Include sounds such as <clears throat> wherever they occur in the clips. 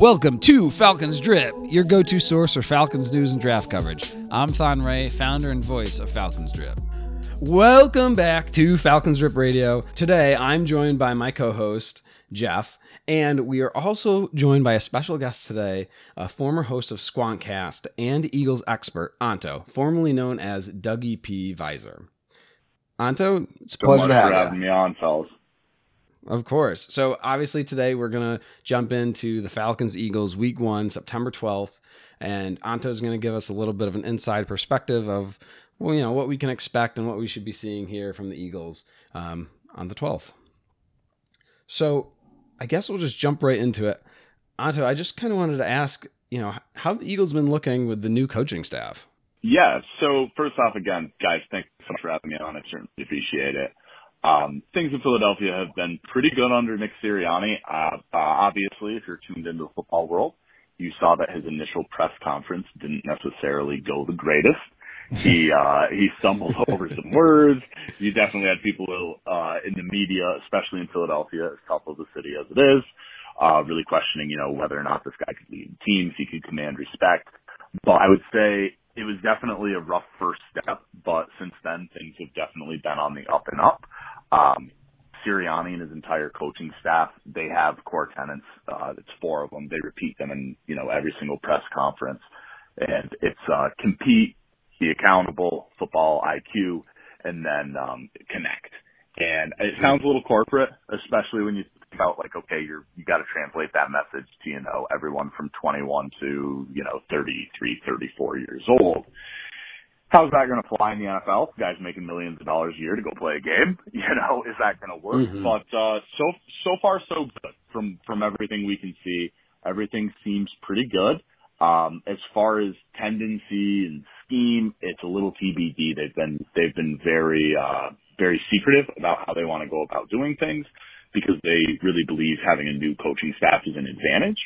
Welcome to Falcons Drip, your go to source for Falcons news and draft coverage. I'm Thon Ray, founder and voice of Falcons Drip. Welcome back to Falcons Drip Radio. Today, I'm joined by my co host, Jeff, and we are also joined by a special guest today, a former host of Squonkcast and Eagles expert, Anto, formerly known as Dougie P. Visor. Anto, it's a pleasure to have having me on, fellas. Of course. So obviously today we're gonna jump into the Falcons Eagles Week One, September twelfth, and Anto's gonna give us a little bit of an inside perspective of well, you know, what we can expect and what we should be seeing here from the Eagles um, on the twelfth. So I guess we'll just jump right into it. Anto, I just kind of wanted to ask, you know, how the Eagles been looking with the new coaching staff? Yeah. So first off, again, guys, thanks so much for having me on. I certainly appreciate it. Um, things in Philadelphia have been pretty good under Nick Sirianni. Uh, uh, obviously, if you're tuned into the football world, you saw that his initial press conference didn't necessarily go the greatest. He <laughs> uh, he stumbled over some words. You definitely had people uh, in the media, especially in Philadelphia, as tough of a city as it is, uh, really questioning, you know, whether or not this guy could lead teams, he could command respect. But I would say it was definitely a rough first step, but since then things have definitely been on the up and up. Um, Sirianni and his entire coaching staff, they have core tenants. Uh, it's four of them. They repeat them in, you know, every single press conference. And it's, uh, compete, be accountable, football IQ, and then, um, connect. And it sounds a little corporate, especially when you about like, okay, you're, you got to translate that message to, you know, everyone from 21 to, you know, 33, 34 years old. How's that going to fly in the NFL? Guys making millions of dollars a year to go play a game. <laughs> You know, is that going to work? Mm-hmm. But, uh, so, so far so good from, from everything we can see. Everything seems pretty good. Um, as far as tendency and scheme, it's a little TBD. They've been, they've been very, uh, very secretive about how they want to go about doing things because they really believe having a new coaching staff is an advantage.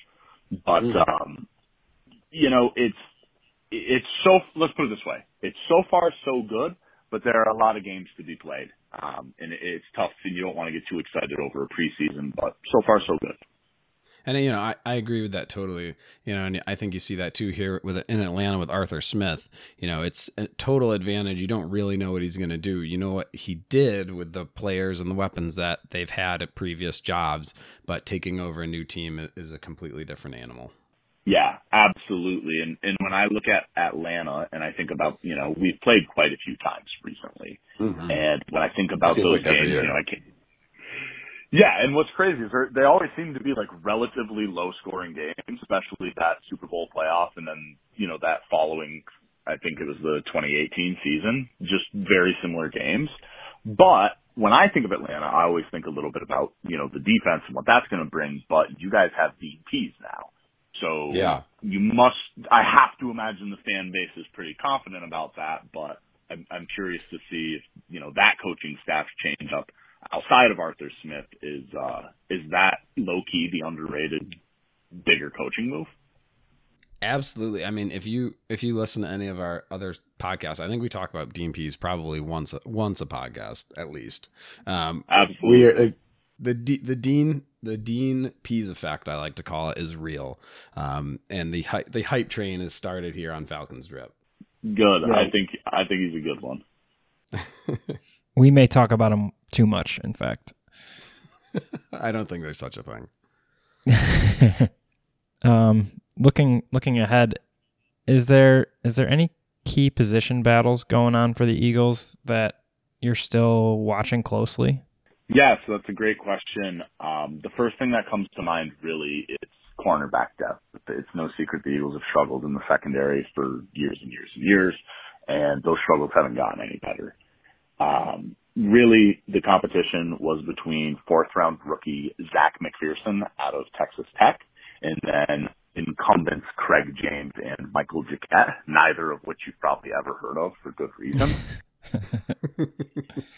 But mm. um, you know, it's it's so let's put it this way: it's so far so good, but there are a lot of games to be played, um, and it's tough, and you don't want to get too excited over a preseason. But so far so good. And you know, I, I agree with that totally. You know, and I think you see that too here with in Atlanta with Arthur Smith. You know, it's a total advantage. You don't really know what he's going to do. You know what he did with the players and the weapons that they've had at previous jobs, but taking over a new team is a completely different animal. Yeah, absolutely. And and when I look at Atlanta and I think about, you know, we've played quite a few times recently. Mm-hmm. And when I think about those like games, you know, I can't yeah, and what's crazy is they always seem to be like relatively low scoring games, especially that Super Bowl playoff and then, you know, that following, I think it was the 2018 season, just very similar games. But when I think of Atlanta, I always think a little bit about, you know, the defense and what that's going to bring, but you guys have DPs now. So yeah. you must, I have to imagine the fan base is pretty confident about that, but I'm, I'm curious to see if, you know, that coaching staff change up outside of Arthur Smith is uh, is that low key the underrated bigger coaching move? Absolutely. I mean, if you if you listen to any of our other podcasts, I think we talk about Dean Pees probably once a, once a podcast at least. Um, Absolutely. We are, uh, the the Dean the Dean Pees effect, I like to call it, is real, um, and the the hype train has started here on Falcons Drip. Good. I think I think he's a good one. <laughs> We may talk about him too much, in fact. <laughs> I don't think there's such a thing. <laughs> um, looking looking ahead, is there is there any key position battles going on for the Eagles that you're still watching closely? Yes, that's a great question. Um, the first thing that comes to mind really is cornerback depth. It's no secret the Eagles have struggled in the secondary for years and years and years, and those struggles haven't gotten any better. Um, really, the competition was between fourth round rookie Zech McPhearson out of Texas Tech and then incumbents Craig James and Michael Jacquet, neither of which you've probably ever heard of for good reason. <laughs>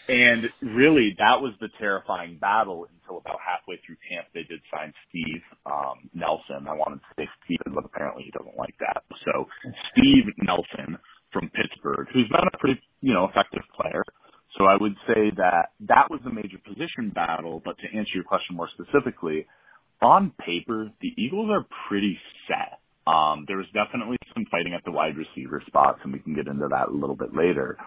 and really, that was the terrifying battle until about halfway through camp. They did sign Steve um, Nelson. I wanted to say Steven, but apparently he doesn't like that. So Steve Nelson from Pittsburgh, who's been a pretty, you know, effective player. So I would say that that was the major position battle. But to answer your question more specifically, on paper, the Eagles are pretty set. Um, there was definitely some fighting at the wide receiver spots, and we can get into that a little bit later.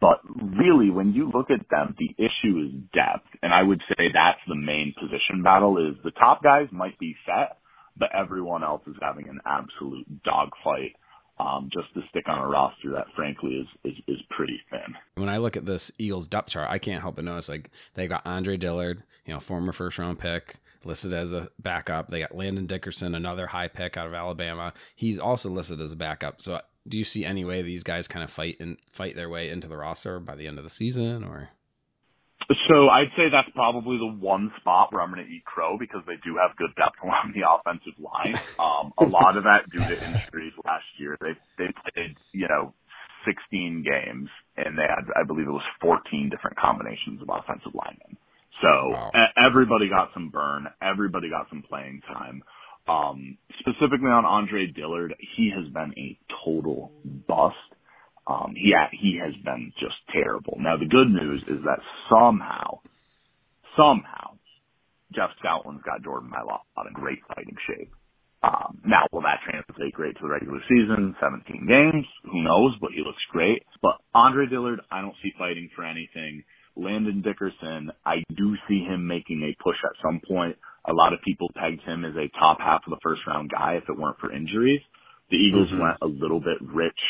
But really, when you look at them, the issue is depth. And I would say that's the main position battle is the top guys might be set, but everyone else is having an absolute dogfight um, just to stick on a roster that frankly is, is is pretty thin. When I look at this Eagles depth chart, I can't help but notice like they got Andre Dillard, you know, former first round pick, listed as a backup. They got Landon Dickerson, another high pick out of Alabama. He's also listed as a backup. So do you see any way these guys kind of fight and fight their way into the roster by the end of the season or so I'd say that's probably the one spot where I'm going to eat crow because they do have good depth along the offensive line. <laughs> Um, a lot of that due to injuries last year. They they played you know 16 games and they had I believe it was 14 different combinations of offensive linemen. So wow. everybody got some burn. Everybody got some playing time. Um, specifically on Andre Dillard, he has been a total bust. Um, he he has been just terrible. Now the good news is that somehow, somehow, Jeff Stoutland's got Jordan Mailata in great fighting shape. Um, now will that translate great to the regular season? 17 games, who knows? But he looks great. But Andre Dillard, I don't see fighting for anything. Landon Dickerson, I do see him making a push at some point. A lot of people pegged him as a top half of the first round guy if it weren't for injuries. The Eagles mm-hmm. went a little bit rich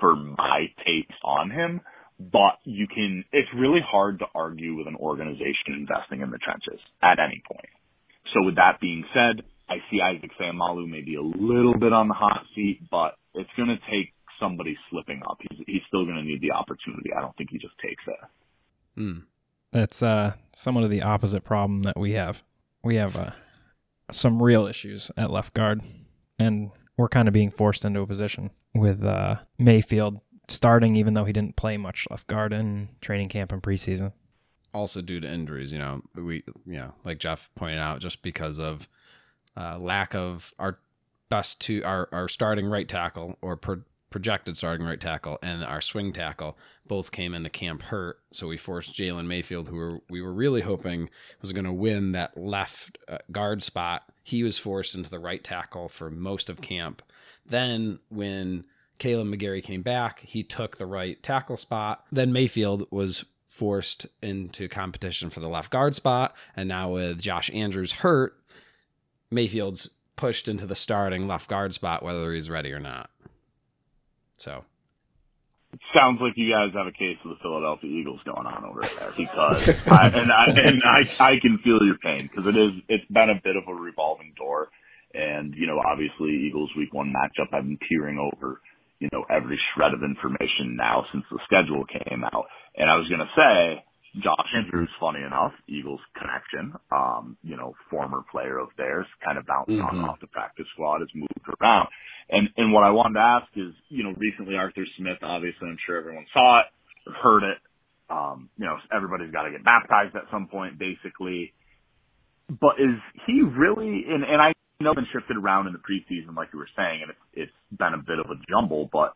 for my takes on him, but you can, it's really hard to argue with an organization investing in the trenches at any point. So with that being said, I see Isaac Seumalo maybe a little bit on the hot seat, but it's going to take somebody slipping up. He's, he's still going to need the opportunity. I don't think he just takes it. Mm. That's uh, somewhat of the opposite problem that we have. We have uh, some real issues at left guard, and we're kind of being forced into a position with uh, Mayfield starting, even though he didn't play much left guard in training camp and preseason. Also due to injuries, you know, we, you know, like Jeff pointed out, just because of uh, lack of our best two, our, our starting right tackle or pro- projected starting right tackle and our swing tackle both came into camp hurt. So we forced Jalen Mayfield, who were, we were really hoping was going to win that left uh, guard spot. He was forced into the right tackle for most of camp. Then when Kaleb McGary came back, he took the right tackle spot. Then Mayfield was forced into competition for the left guard spot. And now with Josh Andrews hurt, Mayfield's pushed into the starting left guard spot, whether he's ready or not. So it sounds like you guys have a case of the Philadelphia Eagles going on over there because I, and I and I I can feel your pain because it is it's been a bit of a revolving door and you know obviously Eagles Week One matchup I've been peering over you know every shred of information now since the schedule came out and I was gonna say Josh Andrews, funny enough, Eagles connection, um, you know, former player of theirs, kind of bounced mm-hmm. on off the practice squad, has moved around. And and what I wanted to ask is, you know, recently Arthur Smith, obviously, I'm sure everyone saw it, heard it. Um, you know, everybody's got to get baptized at some point, basically. But is he really? And and I know been shifted around in the preseason, like you were saying, and it's it's been a bit of a jumble, but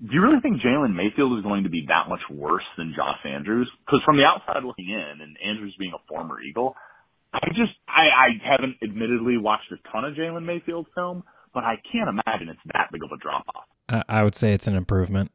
do you really think Jalen Mayfield is going to be that much worse than Josh Andrews? Because from the outside looking in, and Andrews being a former Eagle, I just I, I haven't admittedly watched a ton of Jalen Mayfield film, but I can't imagine it's that big of a drop off. I would say it's an improvement.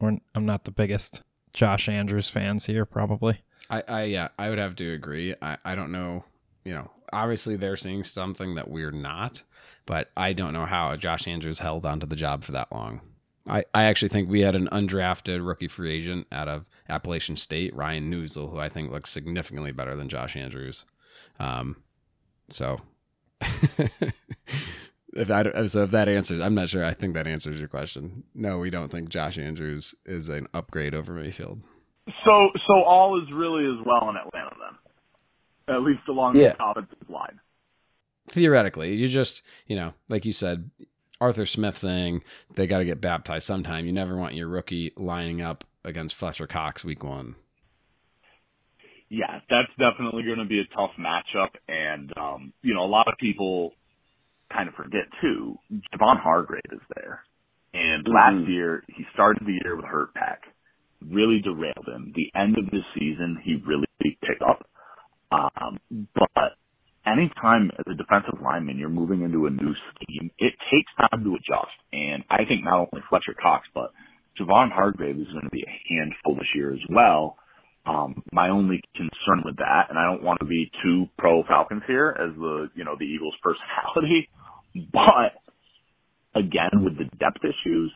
I'm not the biggest Josh Andrews fans here, probably. I, I yeah, I would have to agree. I, I don't know, you know, obviously they're seeing something that we're not, but I don't know how Josh Andrews held onto the job for that long. I, I actually think we had an undrafted rookie free agent out of Appalachian State, Ryan Neuzil, who I think looks significantly better than Josh Andrews. Um, so <laughs> if I so if that answers, I'm not sure. I think that answers your question. No, we don't think Josh Andrews is an upgrade over Mayfield. So so all is really as well in Atlanta then, at least along yeah. the offensive line. Theoretically, you just you know, like you said, Arthur Smith saying they got to get baptized sometime. You never want your rookie lining up against Fletcher Cox week one. Yeah, that's definitely going to be a tough matchup. And, um, you know, a lot of people kind of forget too, Javon Hargrave is there. And mm-hmm. last year, he started the year with hurt pack, really derailed him. The end of the season, he really picked up. Um, but anytime as a defensive lineman you're moving into a new scheme, it takes time to adjust. And I think not only Fletcher Cox, but Javon Hargrave is going to be a handful this year as well. Um, my only concern with that, and I don't want to be too pro Falcons here as the, you know, the Eagles personality, <laughs> but again, with the depth issues,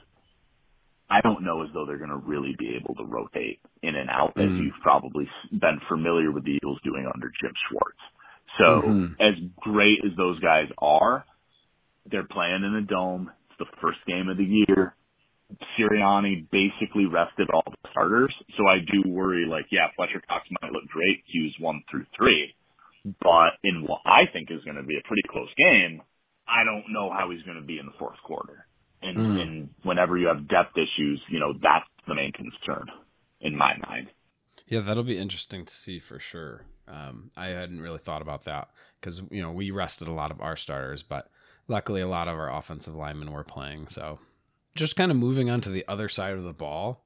I don't know as though they're going to really be able to rotate in and out mm. as you've probably been familiar with the Eagles doing under Jim Schwartz. So mm-hmm. as great as those guys are, they're playing in a dome. It's the first game of the year. Sirianni basically rested all the starters. So I do worry like, yeah, Fletcher Cox might look great Q's one through three, but in what I think is going to be a pretty close game, I don't know how he's going to be in the fourth quarter. And, mm. and whenever you have depth issues, you know, that's the main concern in my mind. Yeah, that'll be interesting to see for sure. Um, I hadn't really thought about that because, you know, we rested a lot of our starters, but luckily a lot of our offensive linemen were playing. So just kind of moving on to the other side of the ball.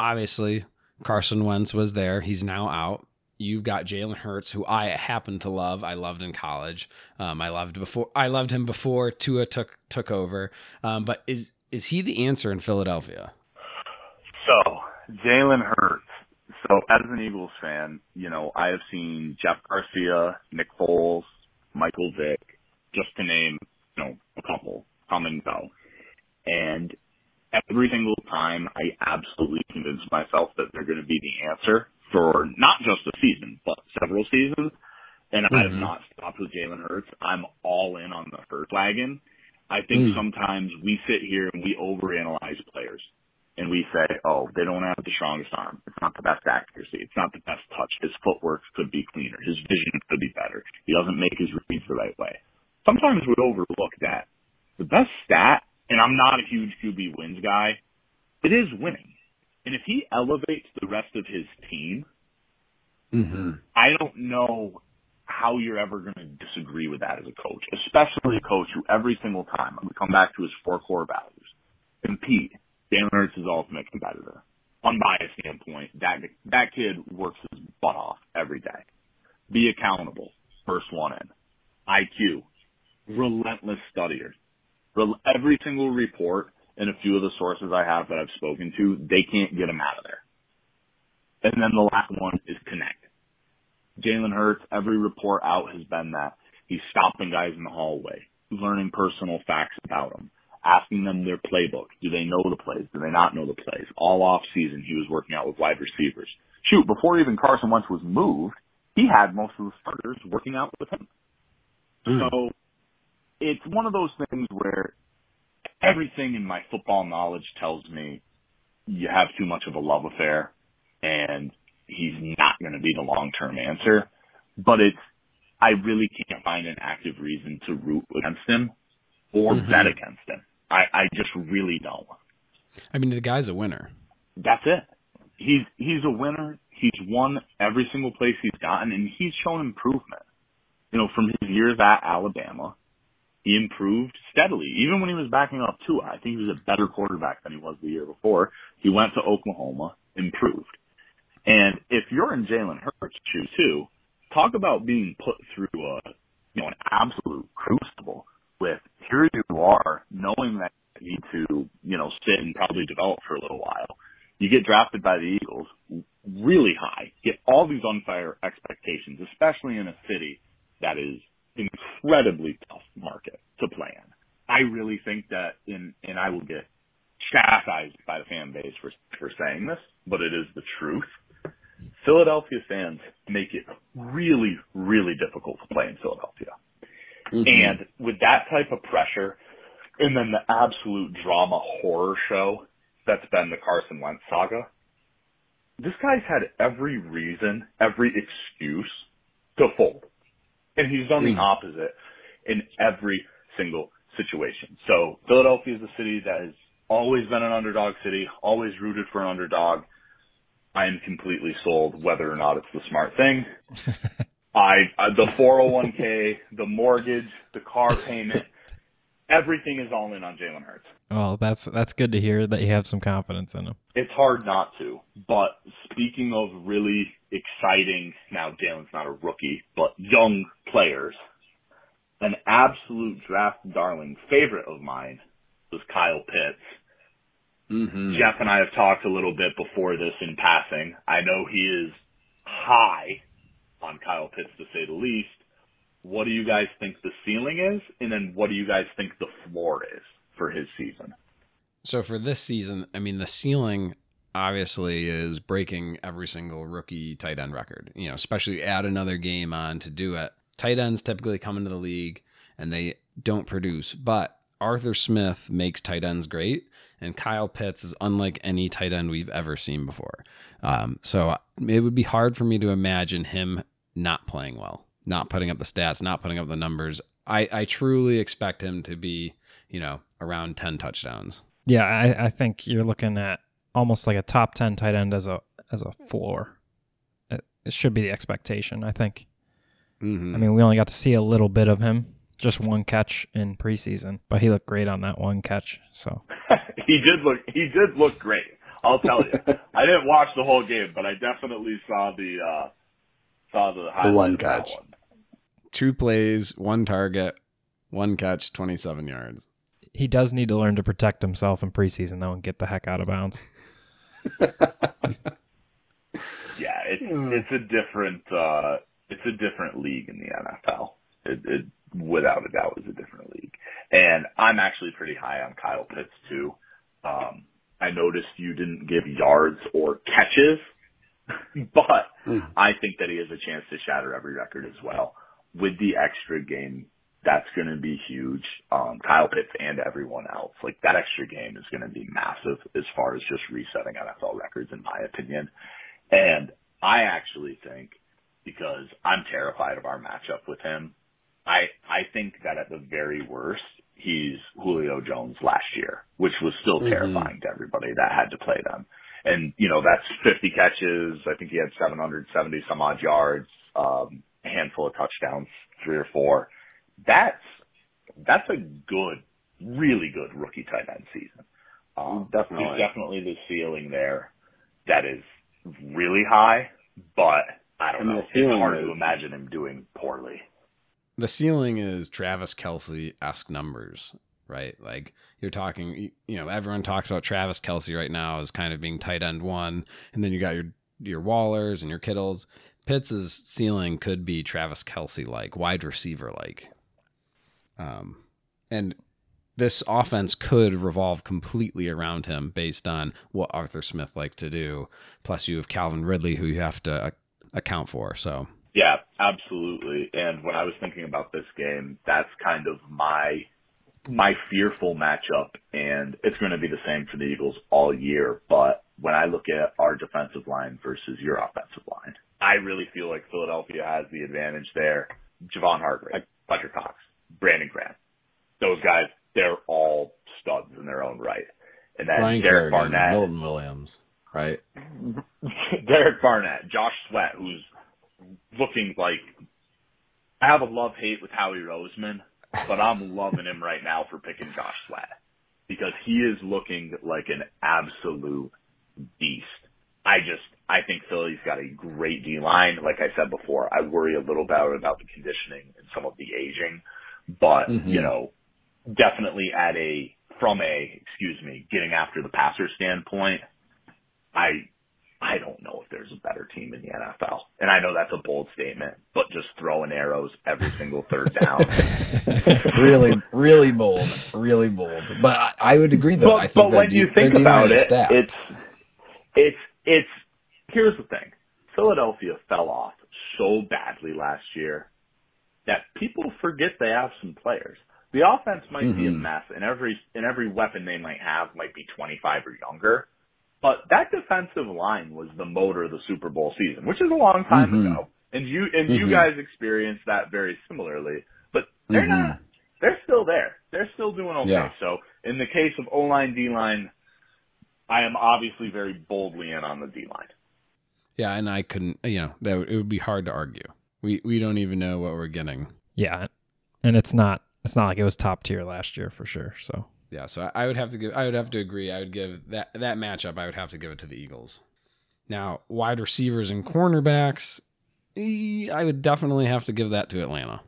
Obviously, Carson Wentz was there. He's now out. You've got Jalen Hurts, who I happen to love. I loved in college. Um, I loved before. I loved him before Tua took took over. Um, but is is he the answer in Philadelphia? So Jalen Hurts. So as an Eagles fan, you know I have seen Jeff Garcia, Nick Foles, Michael Vick, just to name you know a couple come and go. And every single time, I absolutely convince myself that they're going to be the answer for not just a season, but several seasons. And mm-hmm. I have mm-hmm. not stopped with Jalen Hurts. I'm all in on the Hurts wagon. I think mm. sometimes we sit here and we overanalyze players and we say, oh, they don't have the strongest arm. It's not the best accuracy. It's not the best touch. His footwork could be cleaner. His vision could be better. He doesn't make his reads the right way. Sometimes we overlook that. The best stat, and I'm not a huge QB wins guy, it is winning. And if he elevates the rest of his team, mm-hmm. I don't know how you're ever going to disagree with that as a coach, especially a coach who every single time, I'm going to come back to his four core values. Compete. Jalen Hurts is ultimate competitor. Unbiased standpoint, that, that kid works his butt off every day. Be accountable. First one in. IQ. Relentless studier. Every single report and a few of the sources I have that I've spoken to, they can't get him out of there. And then the last one is connect. Jalen Hurts, every report out has been that he's stopping guys in the hallway, learning personal facts about them, asking them their playbook. Do they know the plays? Do they not know the plays? All off season, he was working out with wide receivers. Shoot, before even Carson Wentz was moved, he had most of the starters working out with him. Mm. So it's one of those things where everything in my football knowledge tells me you have too much of a love affair and he's not going to be the long term answer. But it's, I really can't find an active reason to root against him or mm-hmm. bet against him. I, I just really don't. I mean, the guy's a winner. That's it. He's he's a winner. He's won every single place he's gotten, and he's shown improvement. You know, from his years at Alabama he improved steadily. Even when he was backing up Tua, I think he was a better quarterback than he was the year before. He went to Oklahoma, improved. And if you're in Jalen Hurts' shoes too, talk about being put through a you know an absolute crucible with here you are, knowing that you need to you know sit and probably develop for a little while. You get drafted by the Eagles really high, get all these unfair expectations, especially in a city that is incredibly tough market to play in. I really think that in, and I will get chastised by the fan base for, for saying this, but it is the truth. Philadelphia fans make it really, really difficult to play in Philadelphia. Mm-hmm. And with that type of pressure, and then the absolute drama horror show that's been the Carson Wentz saga, this guy's had every reason, every excuse to fold. And he's done mm. the opposite in every single situation. So Philadelphia is a city that has always been an underdog city, always rooted for an underdog. I am completely sold whether or not it's the smart thing. <laughs> I, I the 401k, the mortgage, the car payment, everything is all in on Jalen Hurts. Well, that's that's good to hear that you have some confidence in him. It's hard not to. But speaking of really exciting, now Jalen's not a rookie, but young players, an absolute draft darling favorite of mine was Kyle Pitts. Mm-hmm. Jeff and I have talked a little bit before this in passing. I know he is high on Kyle Pitts to say the least. What do you guys think the ceiling is? And then what do you guys think the floor is for his season? So for this season, I mean, the ceiling obviously is breaking every single rookie tight end record. You know, especially add another game on to do it. Tight ends typically come into the league and they don't produce, but Arthur Smith makes tight ends great, and Kyle Pitts is unlike any tight end we've ever seen before. Um, so it would be hard for me to imagine him not playing well, not putting up the stats, not putting up the numbers. I, I truly expect him to be, you know, around 10 touchdowns. Yeah, I, I think you're looking at almost like a top ten tight end as a as a floor. It, it should be the expectation. I think. Mm-hmm. I mean, we only got to see a little bit of him, just one catch in preseason, but he looked great on that one catch. So <laughs> he did look he did look great. I'll tell you. <laughs> I didn't watch the whole game, but I definitely saw the uh saw the highlight one of catch. one. two plays, one target, one catch, 27 yards. he does need to learn to protect himself in preseason though and get the heck out of bounds. Yeah, it's it's a different uh it's a different league in the NFL. It, it without a doubt is a different league. And I'm actually pretty high on Kyle Pitts too. Um I noticed you didn't give yards or catches, <laughs> but Mm. I think that he has a chance to shatter every record as well. With the extra game, that's going to be huge. Um, Kyle Pitts and everyone else, like that extra game is going to be massive as far as just resetting NFL records, in my opinion. And I actually think, because I'm terrified of our matchup with him, I I think that at the very worst, he's Julio Jones last year, which was still Mhm. terrifying to everybody that had to play them. And you know that's 50 catches. I think he had 770 some odd yards, um, a handful of touchdowns, three or four. That's that's a good, really good rookie tight end season. Um, Definitely. There's definitely the ceiling there that is really high, but I don't I mean, know. It's hard is- to imagine him doing poorly. The ceiling is Travis Kelce esque numbers, right? Like you're talking, you know, everyone talks about Travis Kelce right now as kind of being tight end one, and then you got your your Wallers and your Kittles. Pitts' ceiling could be Travis Kelce like, wide receiver like. Um, and this offense could revolve completely around him based on what Arthur Smith liked to do. Plus, you have Calvin Ridley, who you have to uh, account for. So, Yeah, absolutely. And when I was thinking about this game, that's kind of my my fearful matchup, and it's going to be the same for the Eagles all year. But when I look at our defensive line versus your offensive line, I really feel like Philadelphia has the advantage there. Javon Hargrave, Fletcher Cox, Brandon Graham, those guys, they're all studs in their own right. And then Ryan Derek Kerrigan, Barnett, Milton Williams, right? <laughs> Derek Barnett, Josh Sweat, who's looking like I have a love hate with Howie Roseman, but I'm loving him right now for picking Josh Sweat because he is looking like an absolute beast. I just I think Philly's got a great D line. Like I said before, I worry a little bit about the conditioning and some of the aging, but Mhm. you know, definitely at a from a excuse me getting after the passer standpoint, I I don't know if there's a better team in the NFL. And I know that's a bold statement, but just throwing arrows every single third down. <laughs> really, really bold, really bold. But I, would agree, though. but, I think but when D- you think about it, stacked. it's it's it's here's the thing. Philadelphia fell off so badly last year that people forget they have some players. The offense might be a Mhm. mess, and every and every weapon they might have might be 25 or younger. But that defensive line was the motor of the Super Bowl season, which is a long time Mhm. ago, and you and you Mhm. guys experienced that very similarly. But they're Mhm. not. They're still there. They're still doing okay. Yeah. So in the case of O line, D line, I am obviously very boldly in on the D line. yeah, and I couldn't, you know, that would- it would be hard to argue. We we don't even know what we're getting. Yeah, and it's not it's not like it was top tier last year for sure. So Yeah, so I, I would have to give. I would have to agree. I would give that that matchup. I would have to give it to the Eagles. Now, wide receivers and cornerbacks, eh, I would definitely have to give that to Atlanta.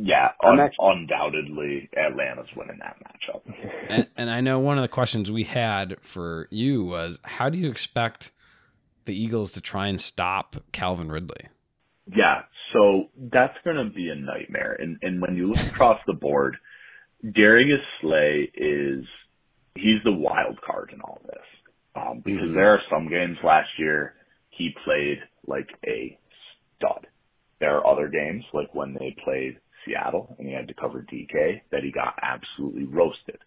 Yeah, I'm un- undoubtedly Atlanta's winning that matchup. <laughs> and, and I know one of the questions we had for you was how do you expect the Eagles to try and stop Calvin Ridley? Yeah, so that's going to be a nightmare. And and when you look across the board, Darius Slay is he's the wild card in all this um, because Mhm. there are some games last year he played like a stud. There are other games like when they played Seattle and he had to cover DK that he got absolutely roasted.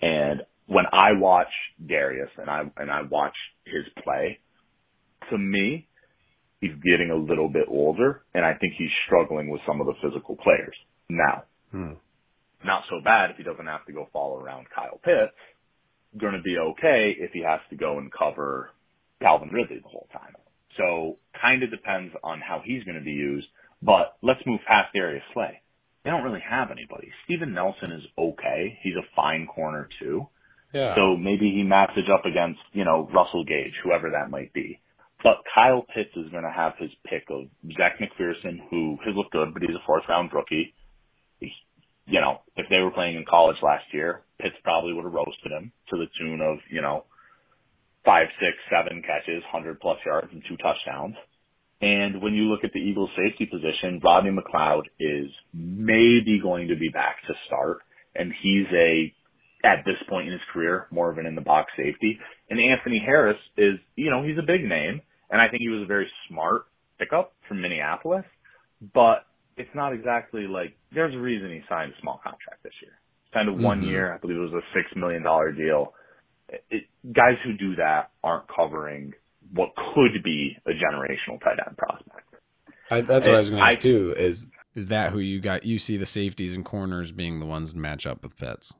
And when I watch Darius and I and I watch his play, to me, he's getting a little bit older, and I think he's struggling with some of the physical players. Now, Hmm. not so bad if he doesn't have to go follow around Kyle Pitts. Going to be okay if he has to go and cover Calvin Ridley the whole time. So kind of depends on how he's going to be used. But let's move past Darius Slay. They don't really have anybody. Steven Nelson is okay. He's a fine corner too. Yeah. So maybe he matches up against, you know, Russell Gage, whoever that might be. But Kyle Pitts is going to have his pick of Zech McPhearson, who has looked good, but he's a fourth round rookie. You know, if they were playing in college last year, Pitts probably would have roasted him to the tune of, you know, five, six, seven catches, 100 plus yards and two touchdowns. And when you look at the Eagles safety position, Rodney McLeod is maybe going to be back to start. And he's a, at this point in his career, more of an in the box safety. And Anthony Harris is, you know, he's a big name. And I think he was a very smart pickup from Minneapolis. But it's not exactly like, there's a reason he signed a small contract this year. Signed a one Mhm. year, I believe it was a six million dollar deal. It, guys who do that aren't covering what could be a generational tight end prospect. I, that's what I was going to ask too. Is is that who you got? You see the safeties and corners being the ones to match up with Pitts.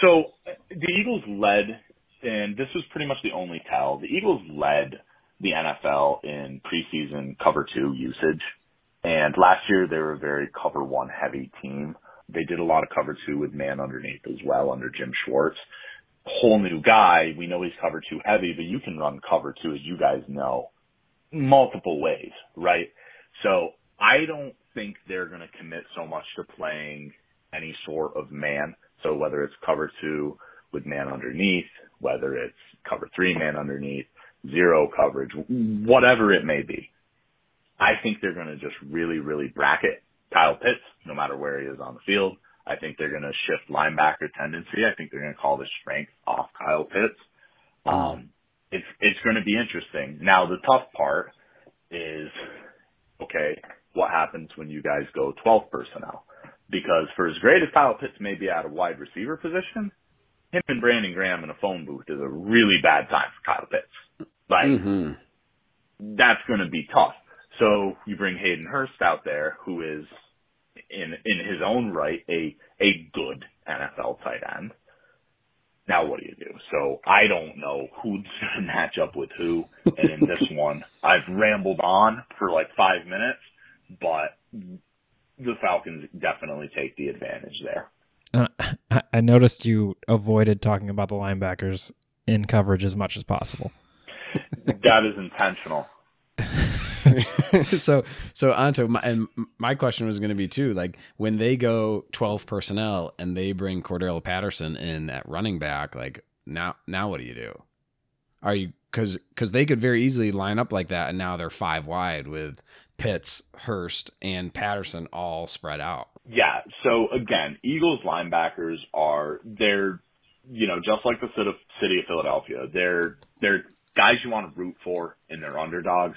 So the Eagles led, and this was pretty much the only tell. The Eagles led the NFL in preseason cover two usage. And last year they were a very cover one heavy team. They did a lot of cover two with man underneath as well under Jim Schwartz. Whole new guy. We know he's cover two heavy, but you can run cover two, as you guys know, multiple ways, right? So I don't think they're going to commit so much to playing any sort of man. So whether it's cover two with man underneath, whether it's cover three man underneath, zero coverage, whatever it may be. I think they're going to just really, really bracket Kyle Pitts, no matter where he is on the field. I think they're going to shift linebacker tendency. I think they're going to call the strength off Kyle Pitts. Um, it's it's going to be interesting. Now the tough part is, okay, what happens when you guys go 12 personnel? Because for as great as Kyle Pitts may be at a wide receiver position, him and Brandon Graham in a phone booth is a really bad time for Kyle Pitts. Like Mm-hmm. that's going to be tough. So you bring Hayden Hurst out there, who is in in his own right a a good NFL tight end. Now what do you do? So I don't know who's <laughs> going to match up with who. And in this <laughs> one, I've rambled on for like five minutes, but the Falcons definitely take the advantage there. Uh, I- I noticed you avoided talking about the linebackers in coverage as much as possible. That is intentional. <laughs> so so Anto, my, and my question was going to be too, like when they go twelve personnel and they bring Cordarrelle Patterson in at running back, like now now what do you do? Are you because because they could very easily line up like that, and now they're five wide with Pitts, Hurst, and Patterson all spread out. Yeah. So again, Eagles linebackers are they're you know just like the city of, city of Philadelphia. They're they're guys you want to root for, and they're underdogs,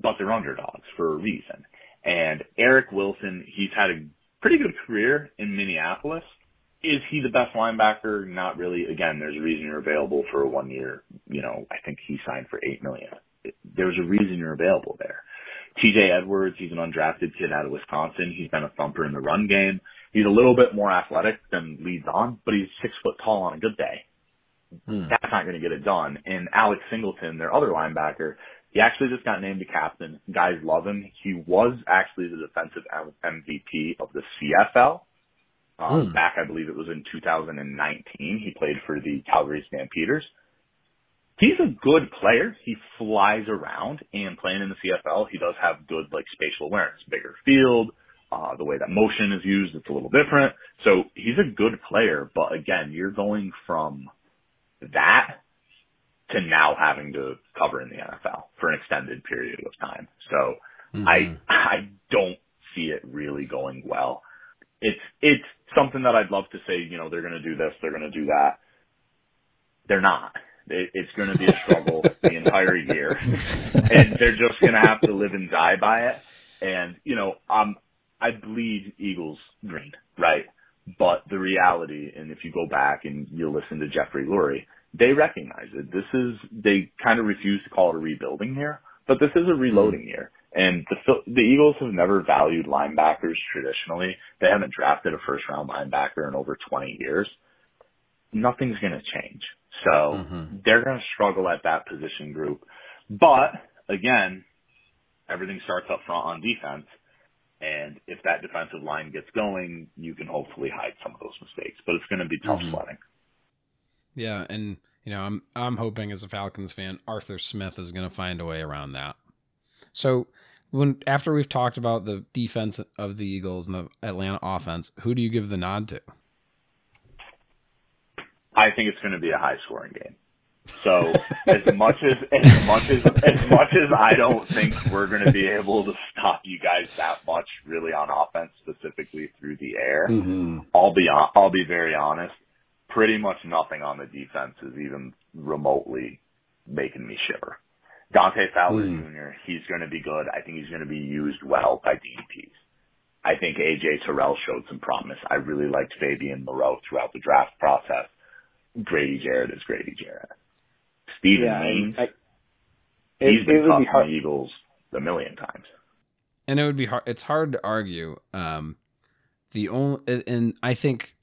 but they're underdogs for a reason. And Eric Wilson, he's had a pretty good career in Minneapolis. Is he the best linebacker? Not really. Again, there's a reason you're available for a one year. You know, I think he signed for eight million. There's a reason you're available there. TJ Edwards, he's an undrafted kid out of Wisconsin. He's been a thumper in the run game. He's a little bit more athletic than leads on, but he's six foot tall on a good day. Hmm. That's not going to get it done. And Alex Singleton, their other linebacker, he actually just got named a captain. Guys love him. He was actually the defensive MVP of the CFL. Um, Hmm. Back, I believe it was in 2019. He played for the Calgary Stampeders he's a good player. He flies around and playing in the CFL, he does have good like spatial awareness, bigger field, Uh, the way that motion is used, it's a little different. So he's a good player, but again, you're going from that to now having to cover in the NFL for an extended period of time. So mm-hmm. I, I don't see it really going well. It's, it's something that I'd love to say, you know, they're going to do this, they're going to do that. They're not. It, it's going to be a struggle <laughs> the entire year <laughs> and they're just going to have to live and die by it. And, you know, um, I bleed Eagles green, right? But the reality, and if you go back and you listen to Jeffrey Lurie, they recognize it. This is, they kind of refuse to call it a rebuilding year, but this is a reloading mm. year. And the, the Eagles have never valued linebackers traditionally. They haven't drafted a first round linebacker in over 20 years. Nothing's going to change. So mm-hmm. they're going to struggle at that position group. But again, everything starts up front on defense. And if that defensive line gets going, you can hopefully hide some of those mistakes. But it's going to be tough mm-hmm. sledding. Yeah, and you know, I'm I'm hoping as a Falcons fan, Arthur Smith is going to find a way around that. So when after we've talked about the defense of the Eagles and the Atlanta offense, who do you give the nod to? I think it's going to be a high scoring game. So as much as as much as as much as I don't think we're going to be able to stop you guys that much, really on offense, specifically through the air, mm-hmm. I'll be I'll be very honest. Pretty much nothing on the defense is even remotely making me shiver. Dante Fowler mm. Jr. He's going to be good. I think he's going to be used well by DPs. I think AJ Terrell showed some promise. I really liked Fabian Moreau throughout the draft process. Grady Jarrett is Grady Jarrett. Steven yeah, Haynes, I, it, he's been tough the Eagles a million times. And it would be hard. It's hard to argue. Um, the only, and I think,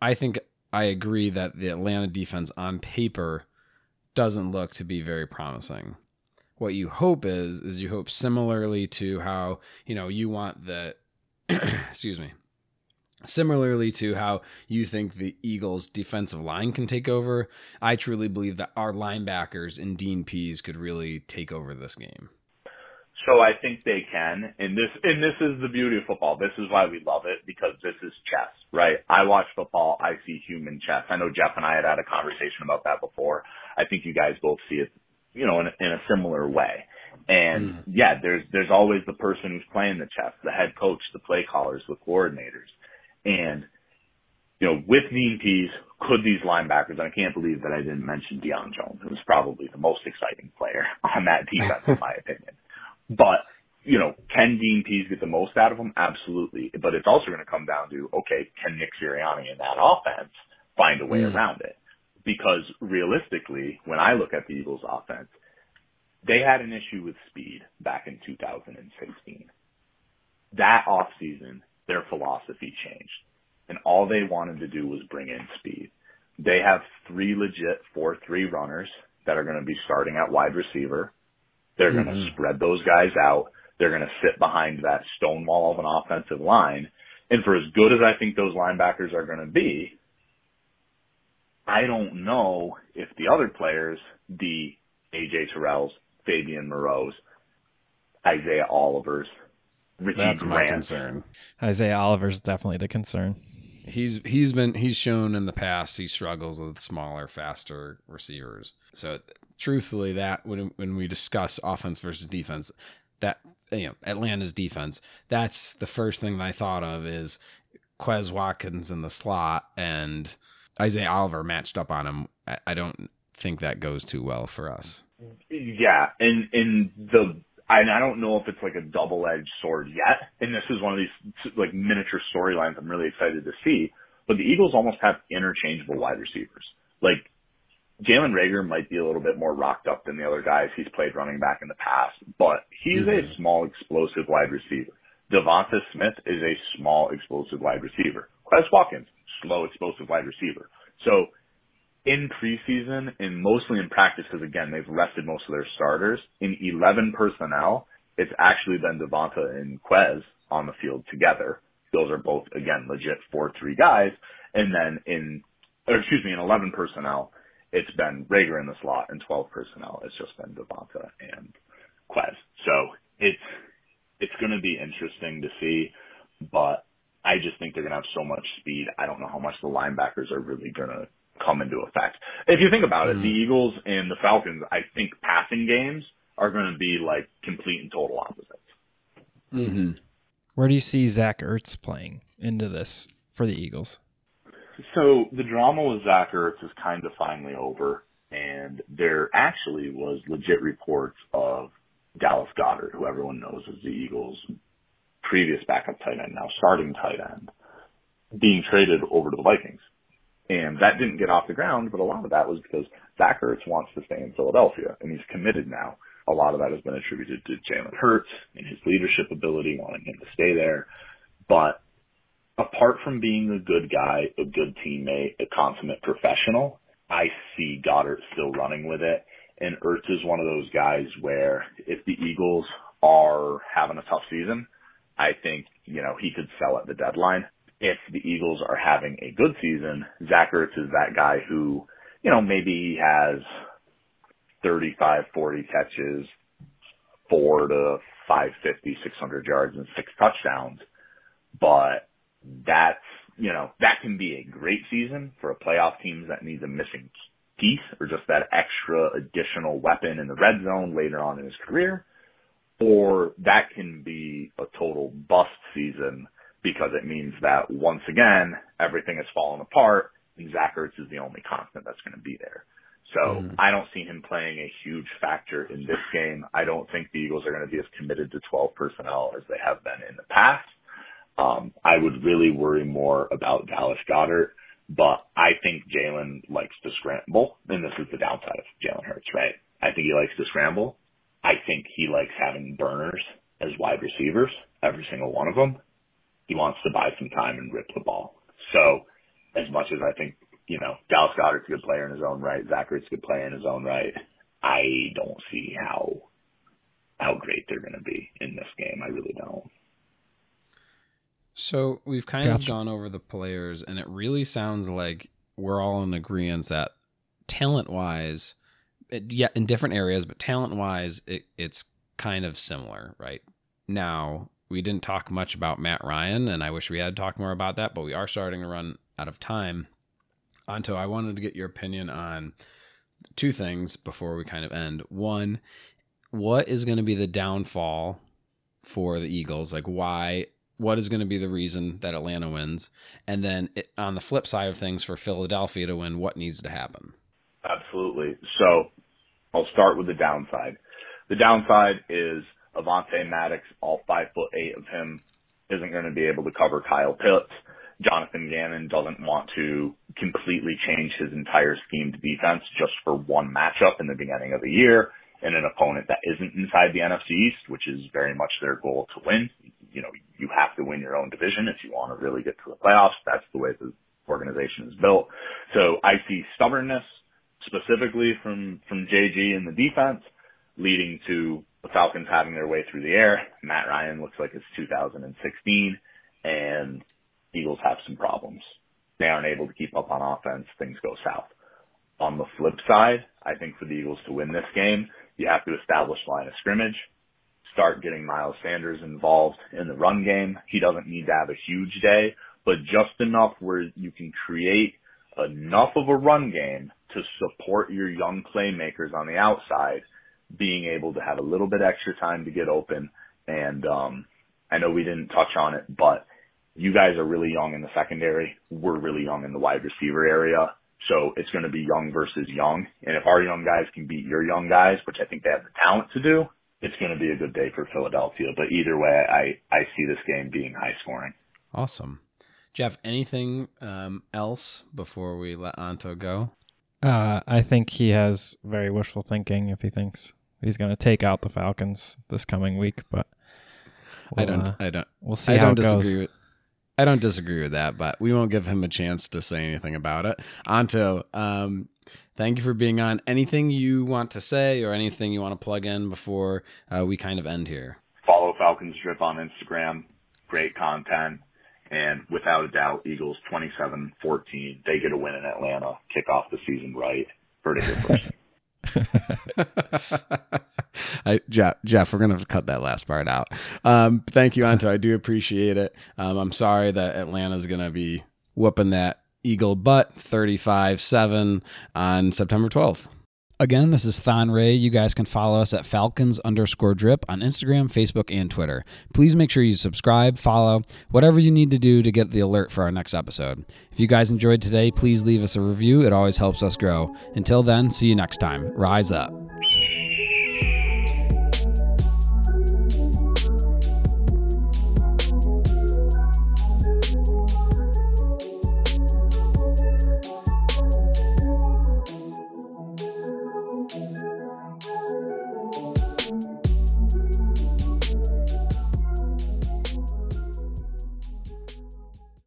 I think I agree that the Atlanta defense on paper doesn't look to be very promising. What you hope is, is you hope similarly to how you know you want the, <clears throat> excuse me, Similarly to how you think the Eagles' defensive line can take over, I truly believe that our linebackers and Dean Pees could really take over this game. So I think they can, and this and this is the beauty of football. This is why we love it because this is chess, right? I watch football, I see human chess. I know Jeff and I had had a conversation about that before. I think you guys both see it, you know, in, in a similar way. And mm. yeah, there's there's always the person who's playing the chess, the head coach, the play callers, the coordinators. And, you know, with Dean Pees, could these linebackers, and I can't believe that I didn't mention Deion Jones, who was probably the most exciting player <laughs> on that defense, in my opinion. But, you know, can Dean Pees get the most out of them? Absolutely. But it's also going to come down to, okay, can Nick Sirianni in that offense find a way mm. around it? Because realistically, when I look at the Eagles offense, they had an issue with speed back in 2016. That offseason, their philosophy changed. And all they wanted to do was bring in speed. They have three legit 4-3 runners that are going to be starting at wide receiver. They're mm-hmm. going to spread those guys out. They're going to sit behind that stone wall of an offensive line. And for as good as I think those linebackers are going to be, I don't know if the other players, the AJ Terrells, Fabian Moreau's, Isaiah Oliver's, Ricky That's Grant. my concern. Isaiah Oliver's definitely the concern. He's he's been he's shown in the past he struggles with smaller, faster receivers. So truthfully, that when when we discuss offense versus defense, that you know Atlanta's defense, that's the first thing that I thought of is Quez Watkins in the slot and Isaiah Oliver matched up on him. I, I don't think that goes too well for us. Yeah, and and the and I don't know if it's like a double-edged sword yet. And this is one of these like miniature storylines I'm really excited to see. But the Eagles almost have interchangeable wide receivers. Like Jalen Reagor might be a little bit more rocked up than the other guys he's played running back in the past, but he's mm-hmm. a small, explosive wide receiver. Devonta Smith is a small, explosive wide receiver. Quez Watkins, slow, explosive wide receiver. So in preseason and mostly in practice, because again, they've rested most of their starters. In 11 personnel, it's actually been Devonta and Quez on the field together. Those are both, again, legit 4-3 guys. And then in, or excuse me, in 11 personnel, it's been Reagor in the slot. and 12 personnel, it's just been Devonta and Quez. So it's, it's going to be interesting to see. but I just think they're going to have so much speed. I don't know how much the linebackers are really going to come into effect. If you think about it, Mhm. the Eagles and the Falcons, I think passing games are going to be like complete and total opposites. Mm-hmm. Where do you see Zach Ertz playing into this for the Eagles? So the drama with Zach Ertz is kind of finally over, and there actually was legit reports of Dallas Goedert, who everyone knows as the Eagles' previous backup tight end, now starting tight end, being traded over to the Vikings. And that didn't get off the ground, but a lot of that was because Zach Ertz wants to stay in Philadelphia, and he's committed now. A lot of that has been attributed to Jalen Hurts and his leadership ability, wanting him to stay there. But apart from being a good guy, a good teammate, a consummate professional, I see Goedert still running with it. And Ertz is one of those guys where if the Eagles are having a tough season, I think, you know, he could sell at the deadline. If the Eagles are having a good season, Zach Ertz is that guy who, you know, maybe he has 35, 40 catches, four to 550, 600 yards and six touchdowns. But that's, you know, that can be a great season for a playoff team that needs a missing piece or just that extra additional weapon in the red zone later on in his career. Or that can be a total bust season because it means that once again, everything has fallen apart and Zach Ertz is the only constant that's going to be there. So Mhm. I don't see him playing a huge factor in this game. I don't think the Eagles are going to be as committed to 12 personnel as they have been in the past. Um, I would really worry more about Dallas Goedert, but I think Jalen likes to scramble, and this is the downside of Jalen Hurts, right? I think he likes to scramble. I think he likes having burners as wide receivers, every single one of them. He wants to buy some time and rip the ball. So, as much as I think, you know, Dallas Goedert's a good player in his own right, Zach Ertz a good player in his own right, I don't see how how great they're going to be in this game. I really don't. So we've kind of gone over the players, and it really sounds like we're all in agreement that talent wise, yeah, in different areas, but talent wise, it, it's kind of similar, right? Now, we didn't talk much about Matt Ryan, and I wish we had talked more about that, but we are starting to run out of time. Anto, I wanted to get your opinion on two things before we kind of end. One, what is going to be the downfall for the Eagles? Like, why? What is going to be the reason that Atlanta wins? And then it, on the flip side of things, for Philadelphia to win, what needs to happen? Absolutely. So I'll start with the downside. The downside is Avonte Maddox, all five foot eight of him, isn't going to be able to cover Kyle Pitts. Jonathan Gannon doesn't want to completely change his entire scheme to defense just for one matchup in the beginning of the year and an opponent that isn't inside the NFC East, which is very much their goal to win. You know, you have to win your own division if you want to really get to the playoffs. That's the way the organization is built. So I see stubbornness specifically from, from JG in the defense leading to the Falcons having their way through the air. Matt Ryan looks like it's 2016 and Eagles have some problems. They aren't able to keep up on offense. Things go south. On the flip side, I think for the Eagles to win this game, you have to establish line of scrimmage, start getting Miles Sanders involved in the run game. He doesn't need to have a huge day, but just enough where you can create enough of a run game to support your young playmakers on the outside being able to have a little bit extra time to get open. And um, I know we didn't touch on it, but you guys are really young in the secondary. We're really young in the wide receiver area. So it's going to be young versus young. And if our young guys can beat your young guys, which I think they have the talent to do, it's going to be a good day for Philadelphia. But either way, I, I see this game being high scoring. Awesome. Jeff, anything um, else before we let Anto go? Uh, I think he has very wishful thinking if he thinks he's going to take out the Falcons this coming week, but I we'll, don't. uh, I don't. we'll see I how don't it disagree goes. with. I don't disagree with that, but we won't give him a chance to say anything about it. Anto, um, thank you for being on. Anything you want to say or anything you want to plug in before uh, we kind of end here? Follow Falcons Drip on Instagram. Great content. And without a doubt, Eagles 27-14. They get a win in Atlanta. Kick off the season right. Heard it here first. <laughs> <laughs> I, Jeff, Jeff, we're gonna have to cut that last part out. Um, thank you, Anto. I do appreciate it. Um, I'm sorry that Atlanta's gonna be whooping that Eagle butt 35-7 on September 12th. Again, this is Thon Ray. You guys can follow us at Falcons underscore drip on Instagram, Facebook, and Twitter. Please make sure you subscribe, follow, whatever you need to do to get the alert for our next episode. If you guys enjoyed today, please leave us a review. It always helps us grow. Until then, see you next time. Rise up.